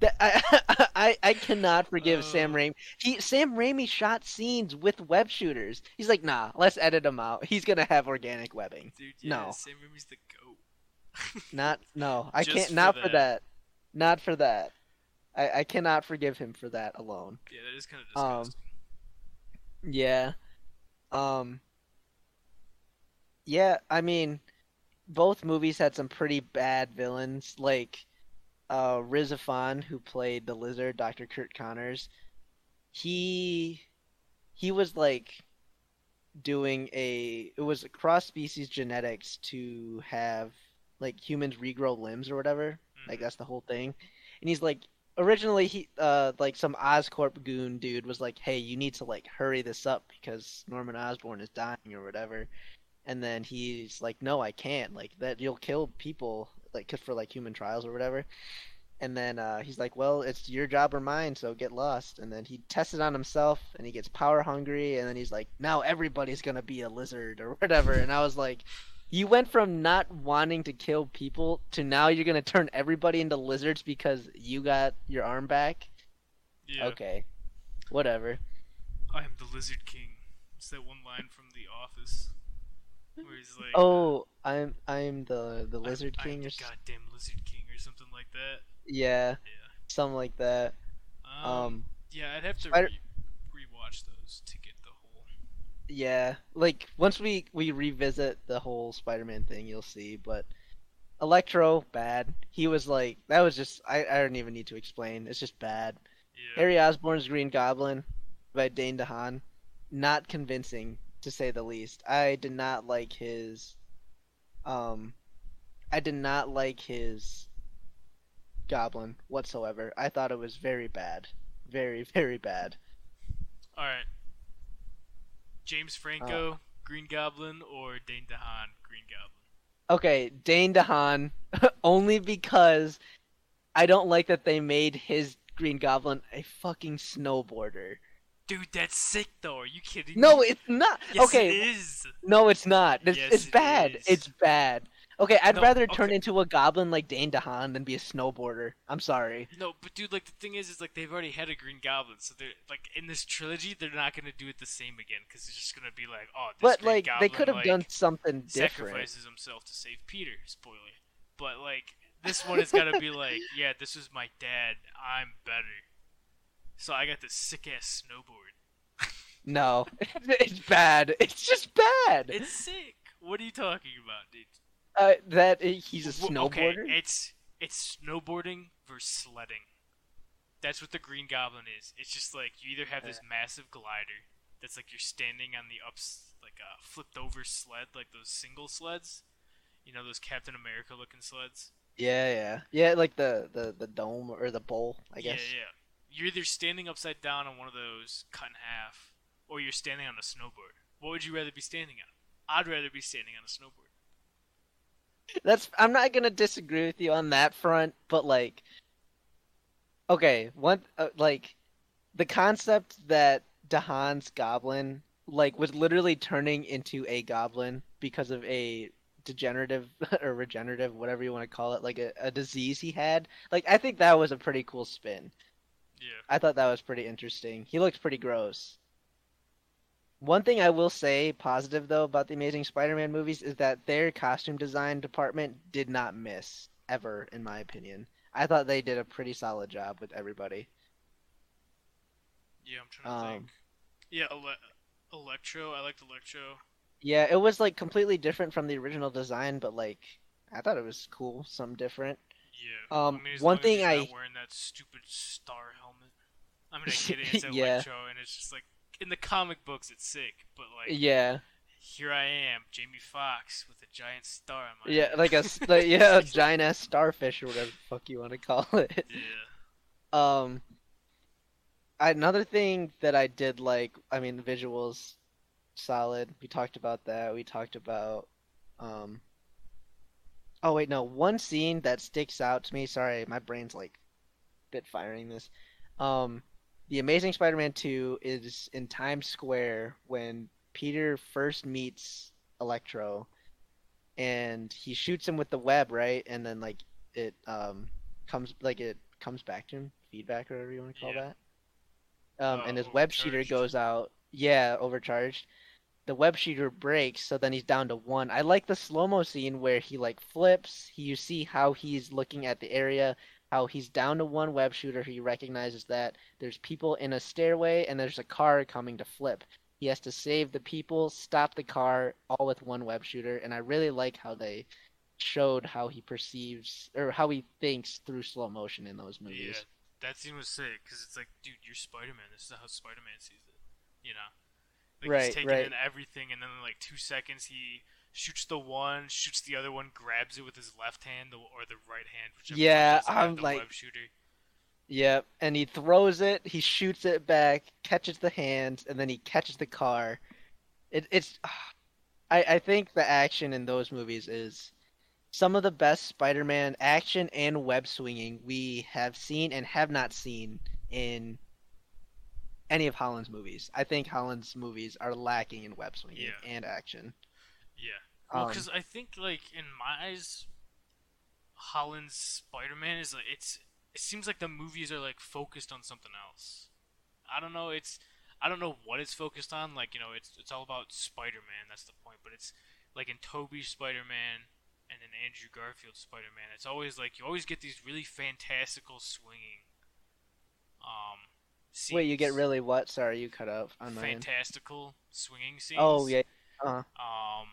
That I, I I cannot forgive Sam Oh. Raimi. He Sam Raimi shot scenes with web shooters. He's like, nah, let's edit him out. He's gonna have organic webbing. dude, yeah, no. Sam Raimi's the goat. Not no, I Just can't. for Not for that. that. Not for that. I I cannot forgive him for that alone. Yeah, that is kind of Um, disgusting. Yeah. Um. Yeah, I mean, both movies had some pretty bad villains, like uh Rhys Ifans, who played the lizard, Dr. Curt Connors. He he was like doing a it was cross species genetics to have like humans regrow limbs or whatever. Like Mhm. that's the whole thing. And he's like originally he uh like some Oscorp goon dude was like, "Hey, you need to like hurry this up because Norman Osborn is dying or whatever." And then he's like, "No, I can't. Like that you'll kill people like 'cause for like human trials or whatever." And then uh, he's like, "Well, it's your job or mine, so get lost." And then he tests it on himself, and he gets power hungry. And then he's like, "Now everybody's gonna be a lizard or whatever." And I was like, "You went from not wanting to kill people to now you're gonna turn everybody into lizards because you got your arm back." Yeah. Okay, whatever. I am the Lizard King. It's that one line from The Office where he's like, Oh, I'm I'm the the uh, I'm- lizard I'm king the or s- goddamn Lizard King or something like that. yeah, Yeah. something like that. Um, Um, yeah, I'd have to Spider- re- rewatch those to get the whole. Yeah, like once we we revisit the whole Spider-Man thing, you'll see. But Electro, bad. He was like that was just I I don't even need to explain. It's just bad. Yeah. Harry Osborn's Green Goblin by Dane DeHaan, not convincing to say the least. I did not like his, um, I did not like his Goblin whatsoever. I thought it was very bad, very very bad. All right. James Uh. Franco, Green Goblin, or Dane DeHaan, Green Goblin. Okay, Dane DeHaan, only because I don't like that they made his Green Goblin a fucking snowboarder. Dude, that's sick though. Are you kidding No, me? it's not. Yes, okay, it is. no, it's not. It's, Yes, it's bad. is. It's bad. Okay, I'd No, rather turn okay. into a goblin like Dane DeHaan than be a snowboarder. I'm sorry. No, but dude, like the thing is, is like they've already had a Green Goblin, so they're like in this trilogy, they're not gonna do it the same again because it's just gonna be like, oh, this But Green like Goblin, they could have like, done something different. sacrifices himself to save Peter. Spoiler. But like this one is gotta be like, yeah, this is my dad. I'm better. So I got this sick ass snowboard. No, it's bad. It's just bad. It's sick. What are you talking about, dude? Uh, that he's a W- Okay, it's it's snowboarding versus sledding. That's what the Green Goblin is. It's just like you either have this massive glider that's like you're standing on the ups like a flipped over sled, like those single sleds. You know those Captain America looking sleds. Yeah, yeah, yeah. Like the the the dome or the bowl, I guess. Yeah, yeah. You're either standing upside down on one of those cut in half, or you're standing on a snowboard. What would you rather be standing on? I'd rather be standing on a snowboard. That's I'm not gonna disagree with you on that front, but like, okay, one uh, like, the concept that DeHaan's goblin like was literally turning into a goblin because of a degenerative or regenerative, whatever you want to call it, like a, a disease he had. Like I think that was a pretty cool spin. Yeah. I thought that was pretty interesting. He looked pretty gross. One thing I will say positive though about the Amazing Spider-Man movies is that their costume design department did not miss ever, in my opinion. I thought they did a pretty solid job with everybody. Yeah, I'm trying to Um, think. Yeah, Ele- Electro. I liked Electro. Yeah, it was like completely different from the original design, but like I thought it was cool, something different. Yeah. Um, I mean, one thing I- wearing that stupid star helmet. I mean, I get it, it's Yeah. Electro, and it's just like in the comic books, it's sick, but like Yeah, here I am, Jamie Foxx with a giant star on my yeah, head. like a like, yeah, a giant ass starfish or whatever the fuck you want to call it. yeah. Um, another thing that I did like, I mean, the visuals, solid. We talked about that. We talked about, um. Oh wait, no. One scene that sticks out to me. Sorry, my brain's like, bit firing this. Um, the Amazing Spider-Man two is in Times Square when Peter first meets Electro, and he shoots him with the web, right? And then like it um comes like it comes back to him, feedback or whatever you want to call Yeah. that. Um, Uh, and his web shooter goes out. Yeah, overcharged. The web shooter breaks, so then he's down to one. I like the slow mo scene where he like flips. He, you see how he's looking at the area, how he's down to one web shooter. He recognizes that there's people in a stairway and there's a car coming to flip. He has to save the people, stop the car, all with one web shooter. And I really like how they showed how he perceives or how he thinks through slow motion in those movies. Yeah, that scene was sick because it's like, dude, you're Spider-Man. This is how Spider-Man sees it. You know, like Right, he's taking right. in everything, and then in like two seconds, he shoots the one, shoots the other one, grabs it with his left hand or the right hand, whichever. Yeah, I'm the like- web shooter. Yep, and he throws it, he shoots it back, catches the hand, and then he catches the car. It, it's, I, I think the action in those movies is some of the best Spider-Man action and web swinging we have seen and have not seen in any of Holland's movies. I think Holland's movies are lacking in web swinging Yeah. and action. Yeah. Well, Um, because I think like in my eyes, Holland's Spider-Man is like it's. It seems like the movies are like focused on something else. I don't know. It's I don't know what it's focused on. Like you know, it's it's all about Spider-Man. That's the point. But it's like in Tobey's Spider-Man and in Andrew Garfield's Spider-Man. It's always like you always get these really fantastical swinging. Um. Scenes. Wait, you get really what? Sorry, you cut out on my end. fantastical swinging scenes. Oh yeah. Uh-huh. Um,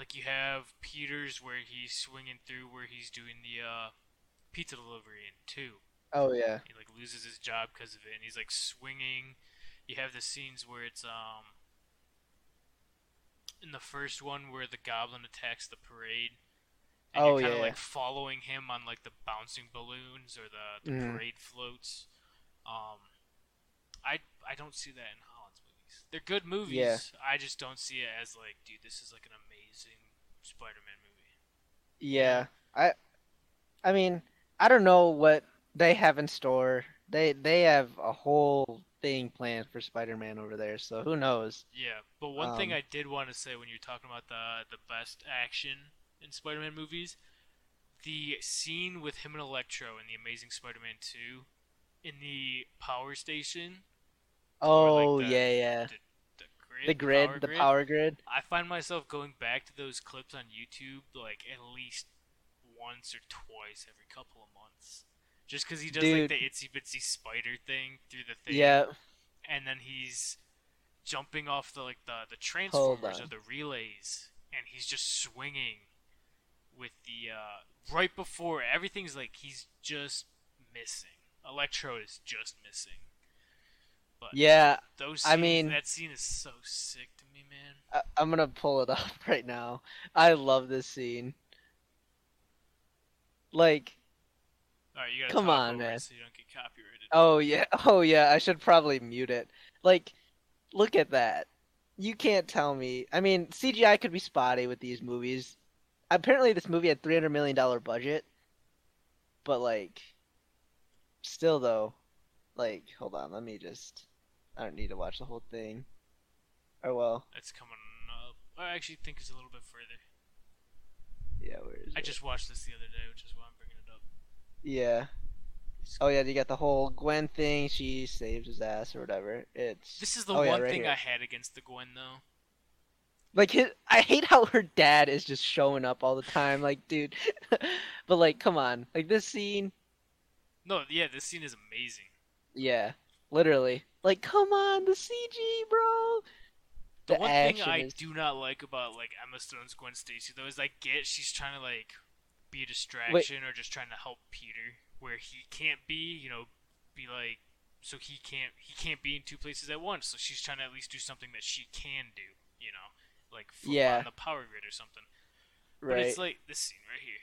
like you have Peters where he's swinging through where he's doing the uh, pizza delivery in two. oh yeah. He like loses his job because of it, and he's like swinging. You have the scenes where it's um in the first one where the Goblin attacks the parade. And Oh, you're kind of yeah. like following him on like the bouncing balloons or the, the Mhm. parade floats. Um, I I don't see that in Holland's movies. They're good movies. Yeah. I just don't see it as like, dude, this is like an amazing Spider-Man movie. Yeah, I, I mean, I don't know what they have in store. They they have a whole thing planned for Spider-Man over there, so who knows? Yeah, but one thing Um, I did want to say when you're talking about the the best action in Spider-Man movies, the scene with him and Electro in the Amazing Spider-Man 2 in the power station, Oh like the- yeah, yeah. the grid, The grid, power the power grid. I find myself going back to those clips on YouTube like at least once or twice every couple of months. Just because he does like the itsy bitsy spider thing through the thing Yeah, and then he's jumping off the like the the transformers or the relays, and he's just swinging with the uh, right before everything's like he's just missing. Electro is just missing. But yeah. those I mean- that scene is so sick to me, man. I, I'm gonna pull it up right now. I love this scene. Like, All right, you gotta Come on, man. so you don't get copyrighted. Oh yeah, oh yeah. I should probably mute it. Like, look at that. You can't tell me. I mean, CGI could be spotty with these movies. Apparently, this movie had three hundred million dollar budget, but like, still though, like, hold on. Let me just. I don't need to watch the whole thing. Oh well. It's coming up. I actually think it's a little bit further. Yeah, where is it? I it? just watched this the other day, which is why I'm bringing it up. Yeah. Oh yeah, you got the whole Gwen thing. She saves his ass or whatever. It's This is the oh, yeah, one right thing here. I had against the Gwen, though. like his. I hate how her dad is just showing up all the time. Like, dude, but like, come on, like this scene. No, yeah, this scene is amazing. Yeah, literally. Like, come on, the CG, bro. The, The one thing I is- do not like about like Emma Stone's Gwen Stacy though is I get she's trying to like be a distraction or just trying to help Peter where he can't be, you know, be like so he can't he can't be in two places at once. So she's trying to at least do something that she can do, you know, like flip Yeah. on the power grid or something. Right. But it's like this scene right here.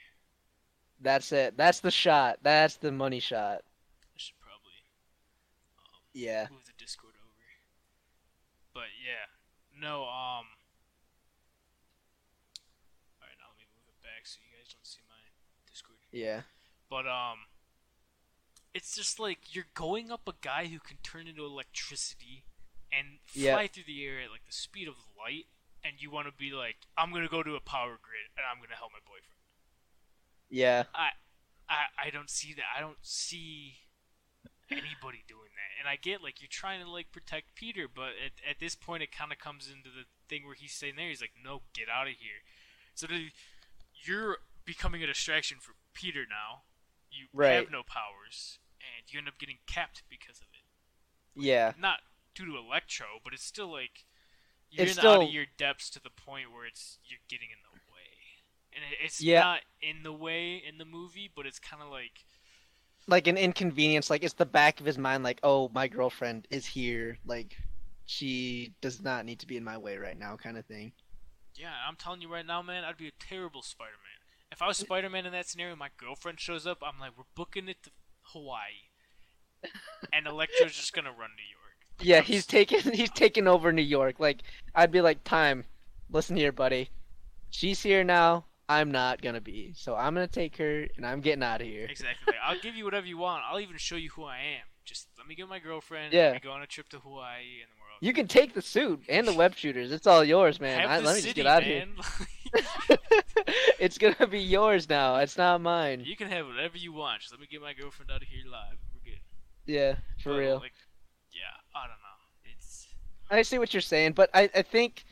That's it. That's the shot. That's the money shot. I should probably um, Yeah. move the Discord over. But yeah, no. Um. All right, now let me move it back so you guys don't see my Discord. Yeah. But um, it's just like you're going up a guy who can turn into electricity and fly Yeah. through the air at like the speed of light, and you want to be like, I'm gonna go to a power grid and I'm gonna help my boyfriend. Yeah. I, I, I don't see that. I don't see anybody doing that. And I get like you're trying to like protect Peter, but at, at this point it kind of comes into the thing where he's saying there, he's like, no, get out of here. So the, you're becoming a distraction for Peter now. You Right. have no powers, and you end up getting capped because of it. Yeah. Not due to Electro, but it's still like you're It's in out of your depths to the point where it's you're getting in the way. And it, it's Yeah. not in the way in the movie, but it's kind of like Like an inconvenience. Like it's the back of his mind. Like, oh, my girlfriend is here. Like, she does not need to be in my way right now, kind of thing. Yeah, I'm telling you right now, man, I'd be a terrible Spider-Man. If I was Spider-Man in that scenario, my girlfriend shows up, I'm like, we're booking it to Hawaii, and Electro's just gonna run New York. Yeah, he's taking he's taking over New York. Like I'd be like, time, listen here, buddy. She's here now. I'm not gonna be. So I'm gonna take her and I'm getting out of here. exactly. I'll give you whatever you want. I'll even show you who I am. Just let me get my girlfriend. Yeah. Me go on a trip to Hawaii, and then we're all. You can take the suit and the web shooters. It's all yours, man. Have I, the let me city, just get out man. of here. it's gonna be yours now. It's not mine. you can have whatever you want. Just let me get my girlfriend out of here live. We're good. Yeah, for But, real. Like, yeah, I don't know. It's I see what you're saying, but I, I think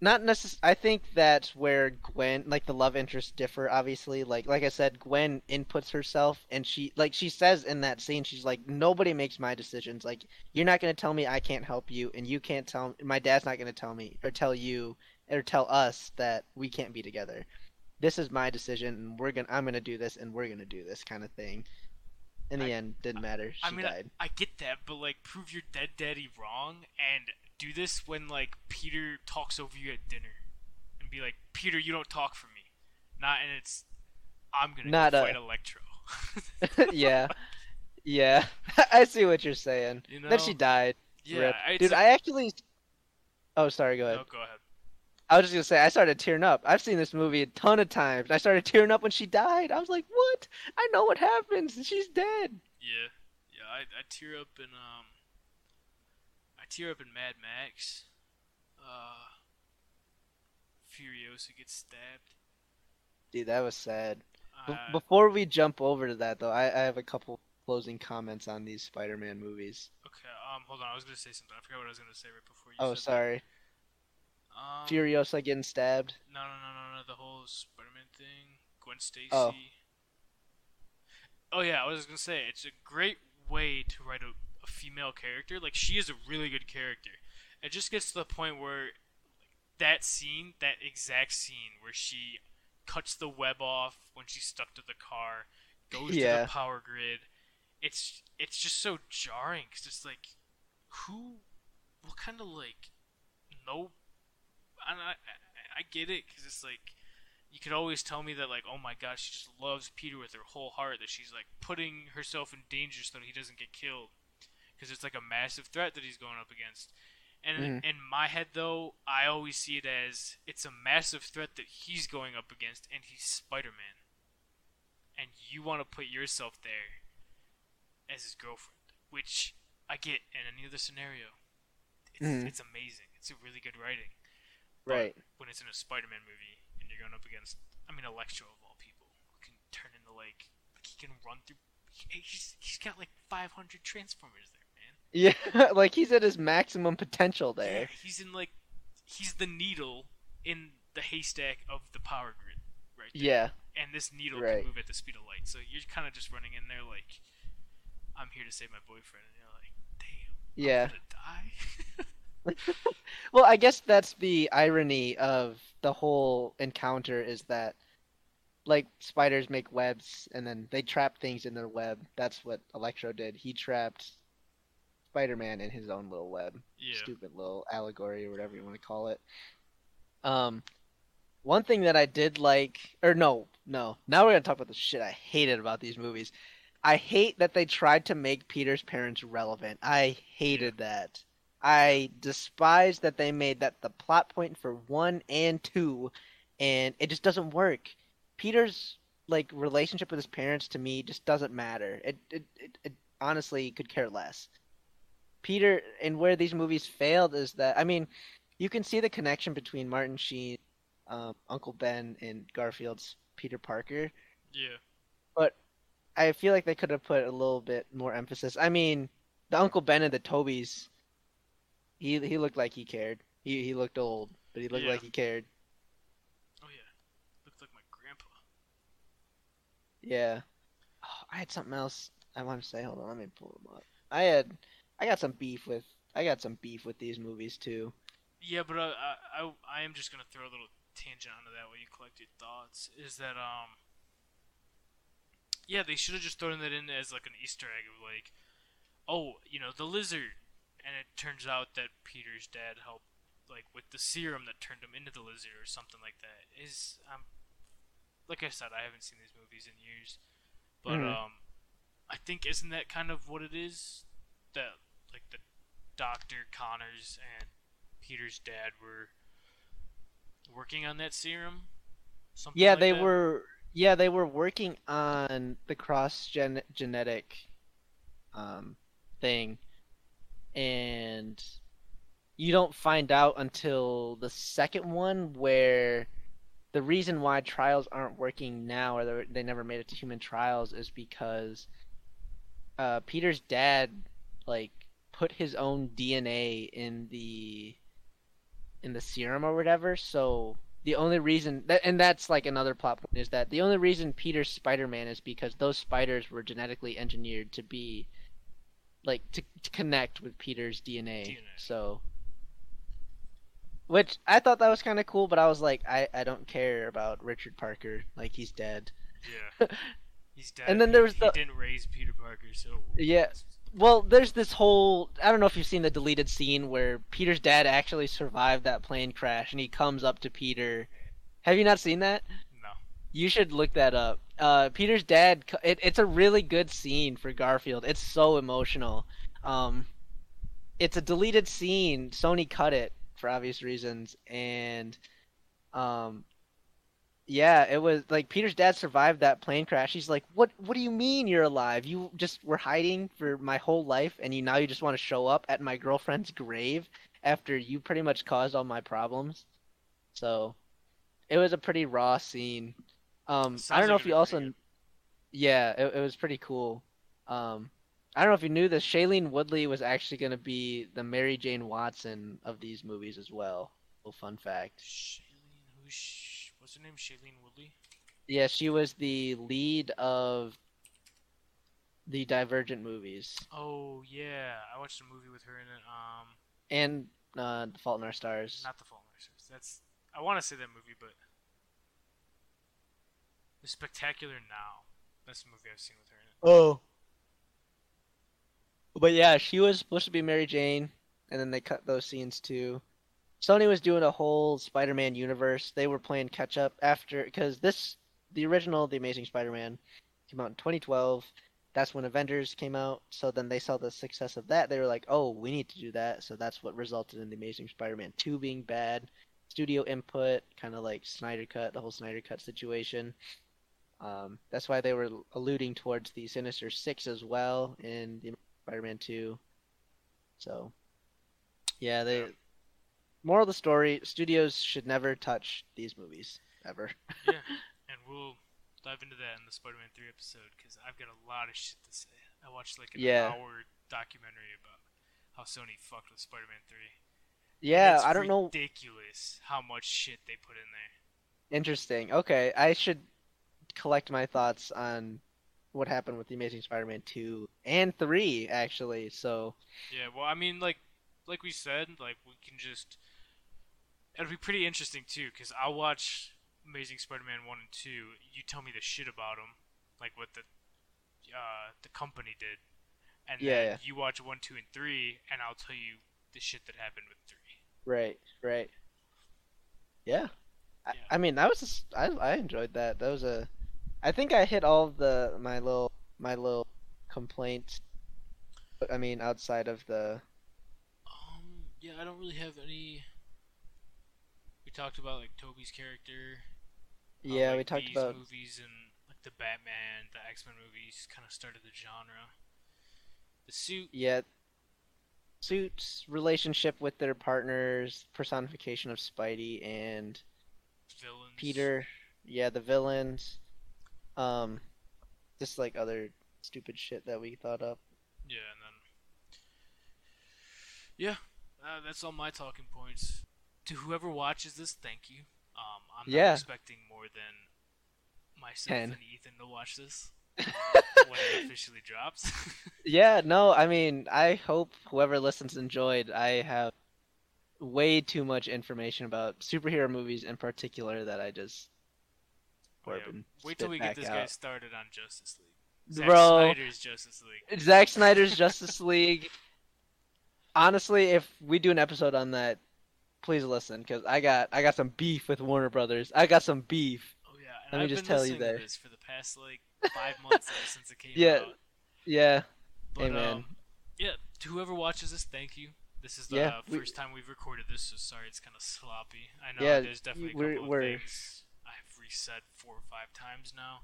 not necess- I think that's where Gwen like the love interests differ obviously. Like like I said Gwen inputs herself and she like she says in that scene she's like nobody makes my decisions. Like you're not going to tell me I can't help you and you can't tell my dad's not going to tell me or tell you or tell us that we can't be together. This is my decision and we're going to I'm going to do this and we're going to do this kind of thing. In the I- end didn't matter. She I mean, I- I get that, but like, prove your dead daddy wrong and do this when like Peter talks over you at dinner, and be like, Peter, you don't talk for me. Not, and it's, I'm gonna Not go a- fight Electro. yeah, yeah. I see what you're saying. You Then she died. yeah, it's dude. a- I actually. Oh, sorry. Go ahead. no, go ahead. I was just gonna say I started tearing up. I've seen this movie a ton of times. I started tearing up when she died. I was like, "What? I know what happens. She's dead." Yeah, yeah. I, I tear up in um, I tear up in Mad Max. Uh, Furiosa gets stabbed. Dude, that was sad. Uh, Before we jump over to that, though, I, I have a couple closing comments on these Spider-Man movies. okay. Um, hold on. I was gonna say something. I forgot what I was gonna say right before you. Oh, said sorry. Um, Furiosa getting stabbed. No, no, no, no, no. The whole Spider-Man thing. Gwen Stacy. Oh. Oh yeah, I was gonna say it's a great way to write a, a female character. Like she is a really good character. It just gets to the point where that scene, that exact scene where she cuts the web off when she's stuck to the car, goes to the power grid. It's it's just so jarring because it's like, who, what kind of like, no, I I, I- I get it because it's like you could always tell me that like, oh my god, she just loves Peter with her whole heart. That she's like putting herself in danger so that he doesn't get killed, because it's like a massive threat that he's going up against. And Mhm. in my head, though, I always see it as it's a massive threat that he's going up against, and he's Spider Man. And you want to put yourself there as his girlfriend, which I get in any other scenario. It's, Mhm. it's amazing. It's a really good writing. But Right. When it's in a Spider Man movie and you're going up against, I mean, Electro of all people, who can turn into like, like he can run through. he- He's, he's got like 500 Transformers there. Yeah, like he's at his maximum potential there. Yeah, he's in like, he's the needle in the haystack of the power grid, right? there. Yeah. And this needle Right. can move at the speed of light, so you're kind of just running in there like, I'm here to save my boyfriend, and you're like, damn, Yeah. I'm gonna die. Well, I guess that's the irony of the whole encounter is that like spiders make webs and then they trap things in their web. That's what Electro did. He trapped Spider-Man in his own little web. yeah. Stupid little allegory or whatever you want to call it. Um one thing that I did like or no, no. Now we're going to talk about the shit I hated about these movies. I hate that they tried to make Peter's parents relevant. I hated that. I despise that they made that the plot point for one and two, and it just doesn't work. Peter's like relationship with his parents to me just doesn't matter. It it, it, it honestly could care less. Peter and where these movies failed is that I mean, you can see the connection between Martin Sheen, um, Uncle Ben, and Garfield's Peter Parker. Yeah. But I feel like they could have put a little bit more emphasis. I mean, the Uncle Ben and the Tobeys, he he looked like he cared. He he looked old, but he looked Yeah. like he cared. Oh yeah. Looks like my grandpa. Yeah. Oh, I had something else I want to say. Hold on, let me pull them up. I had I got some beef with I got some beef with these movies too. Yeah, but uh, I, I, I am just gonna throw a little tangent onto that while you collect your thoughts. Is that um, yeah, they should have just thrown that in as like an Easter egg of like, oh, you know, the lizard, and it turns out that Peter's dad helped like with the serum that turned him into the lizard or something like that. Is um, like I said, I haven't seen these movies in years, but Mhm. um, I think isn't that kind of what it is that like the Doctor Connors and Peter's dad were working on that serum. Something Yeah, like they that? were. Yeah, they were working on the cross gen genetic um, thing, and you don't find out until the second one where the reason why trials aren't working now, or they- they never made it to human trials, is because uh, Peter's dad like put his own DNA in the in the serum or whatever. So the only reason that and that's like another plot point is that the only reason Peter's Spider-Man is because those spiders were genetically engineered to be like to, to connect with Peter's DNA. DNA. So which I thought that was kind of cool, but I was like I I don't care about Richard Parker, like he's dead. Yeah. He's dead. And then there was he the- didn't raise Peter Parker, so Yeah. Well, there's this whole I don't know if you've seen the deleted scene where Peter's dad actually survived that plane crash and he comes up to Peter. Have you not seen that? No. You should look that up. Uh, Peter's dad. It, it's a really good scene for Garfield. It's so emotional. Um, it's a deleted scene. Sony cut it for obvious reasons, and um, yeah, it was like Peter's dad survived that plane crash. He's like, "What? What do you mean you're alive? You just were hiding for my whole life, and you now you just want to show up at my girlfriend's grave after you pretty much caused all my problems." So, it was a pretty raw scene. Um, I don't know like if you also, yeah, it, it was pretty cool. Um, I don't know if you knew this. Shailene Woodley was actually going to be the Mary Jane Watson of these movies as well. Little fun fact. Shailene, who's what's her name? Shailene Woodley. Yeah, she was the lead of the Divergent movies Oh yeah, I watched a movie with her in it. Um, and uh, The Fault in Our Stars. not the Fallen Sisters. That's I want to say that movie, but the Spectacular Now. That's the movie I've seen with her in it. Oh. But yeah, she was supposed to be Mary Jane, and then they cut those scenes too. Sony was doing a whole Spider-Man universe. They were playing catch up after because this the original The Amazing Spider-Man came out in 2012. That's when Avengers came out. So then they saw the success of that. They were like, "Oh, we need to do that." So that's what resulted in The Amazing Spider-Man 2 being bad. Studio input, kind of like Snyder Cut, the whole Snyder Cut situation. Um, that's why they were alluding towards the Sinister Six as well in the Spider-Man 2. So, yeah, they. Moral of the story: studios should never touch these movies ever. yeah, and we'll dive into that in the Spider-Man 3 episode because I've got a lot of shit to say. I watched like an Yeah. hour documentary about how Sony fucked with Spider-Man 3. Yeah, It's I don't know. Ridiculous how much shit they put in there. Interesting. Okay, I should collect my thoughts on what happened with the Amazing Spider-Man 2 and 3 actually. So, Yeah, well, I mean, like, like we said, like we can just. It'll be pretty interesting too, because I'll watch Amazing Spider-Man one and two. You tell me the shit about them, like what the, uh, the company did, and Yeah, then yeah. you watch one, two, and three, and I'll tell you the shit that happened with three. right, right. Yeah. I, Yeah. I mean, that was just, I I enjoyed that. That was a I think I hit all of the my little my little complaints. I mean, outside of the Um, yeah, I don't really have any. We talked about like Tobey's character. yeah, like, we talked these about movies and like the Batman, the X Men movies, kind of started the genre. The suit, yeah suits relationship with their partners, personification of Spidey and villains. Peter, yeah, the villains, um, just like other stupid shit that we thought up. Yeah, and then. Yeah, uh, that's all my talking points. To whoever watches this, thank you. Um, I'm not Yeah. expecting more than myself Ten. and Ethan to watch this when it officially drops. Yeah, no, I mean, I hope whoever listens enjoyed. I have way too much information about superhero movies in particular that I just Oh, yeah, Wait till we get this guy started on Justice League. Zack Bro, Snyder's Justice League. Zack Snyder's Justice League. Honestly, if we do an episode on that, please listen because I got I got some beef with Warner Brothers. I got some beef. Oh yeah, and Let me I've just been tell you there. this for the past like five months ever since it came Yeah. out. Yeah, But Amen. um, yeah, to whoever watches this, thank you. This is the Yeah, uh, we- first time we've recorded this, so sorry it's kind of sloppy. I know Yeah, there's definitely a we're- couple we're- of things I've reset four or five times now.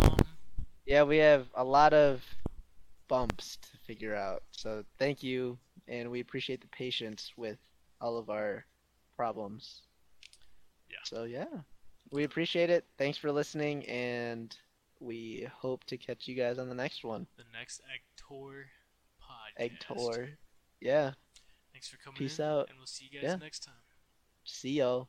Um, yeah, we have a lot of bumps to figure out. So thank you, and we appreciate the patience with all of our problems. Yeah. So yeah, we appreciate it. Thanks for listening, and we hope to catch you guys on the next one. the next Egg Tour podcast. Egg tour. Yeah. Thanks for coming Peace in, out. and we'll see you guys Yeah. next time. See y'all.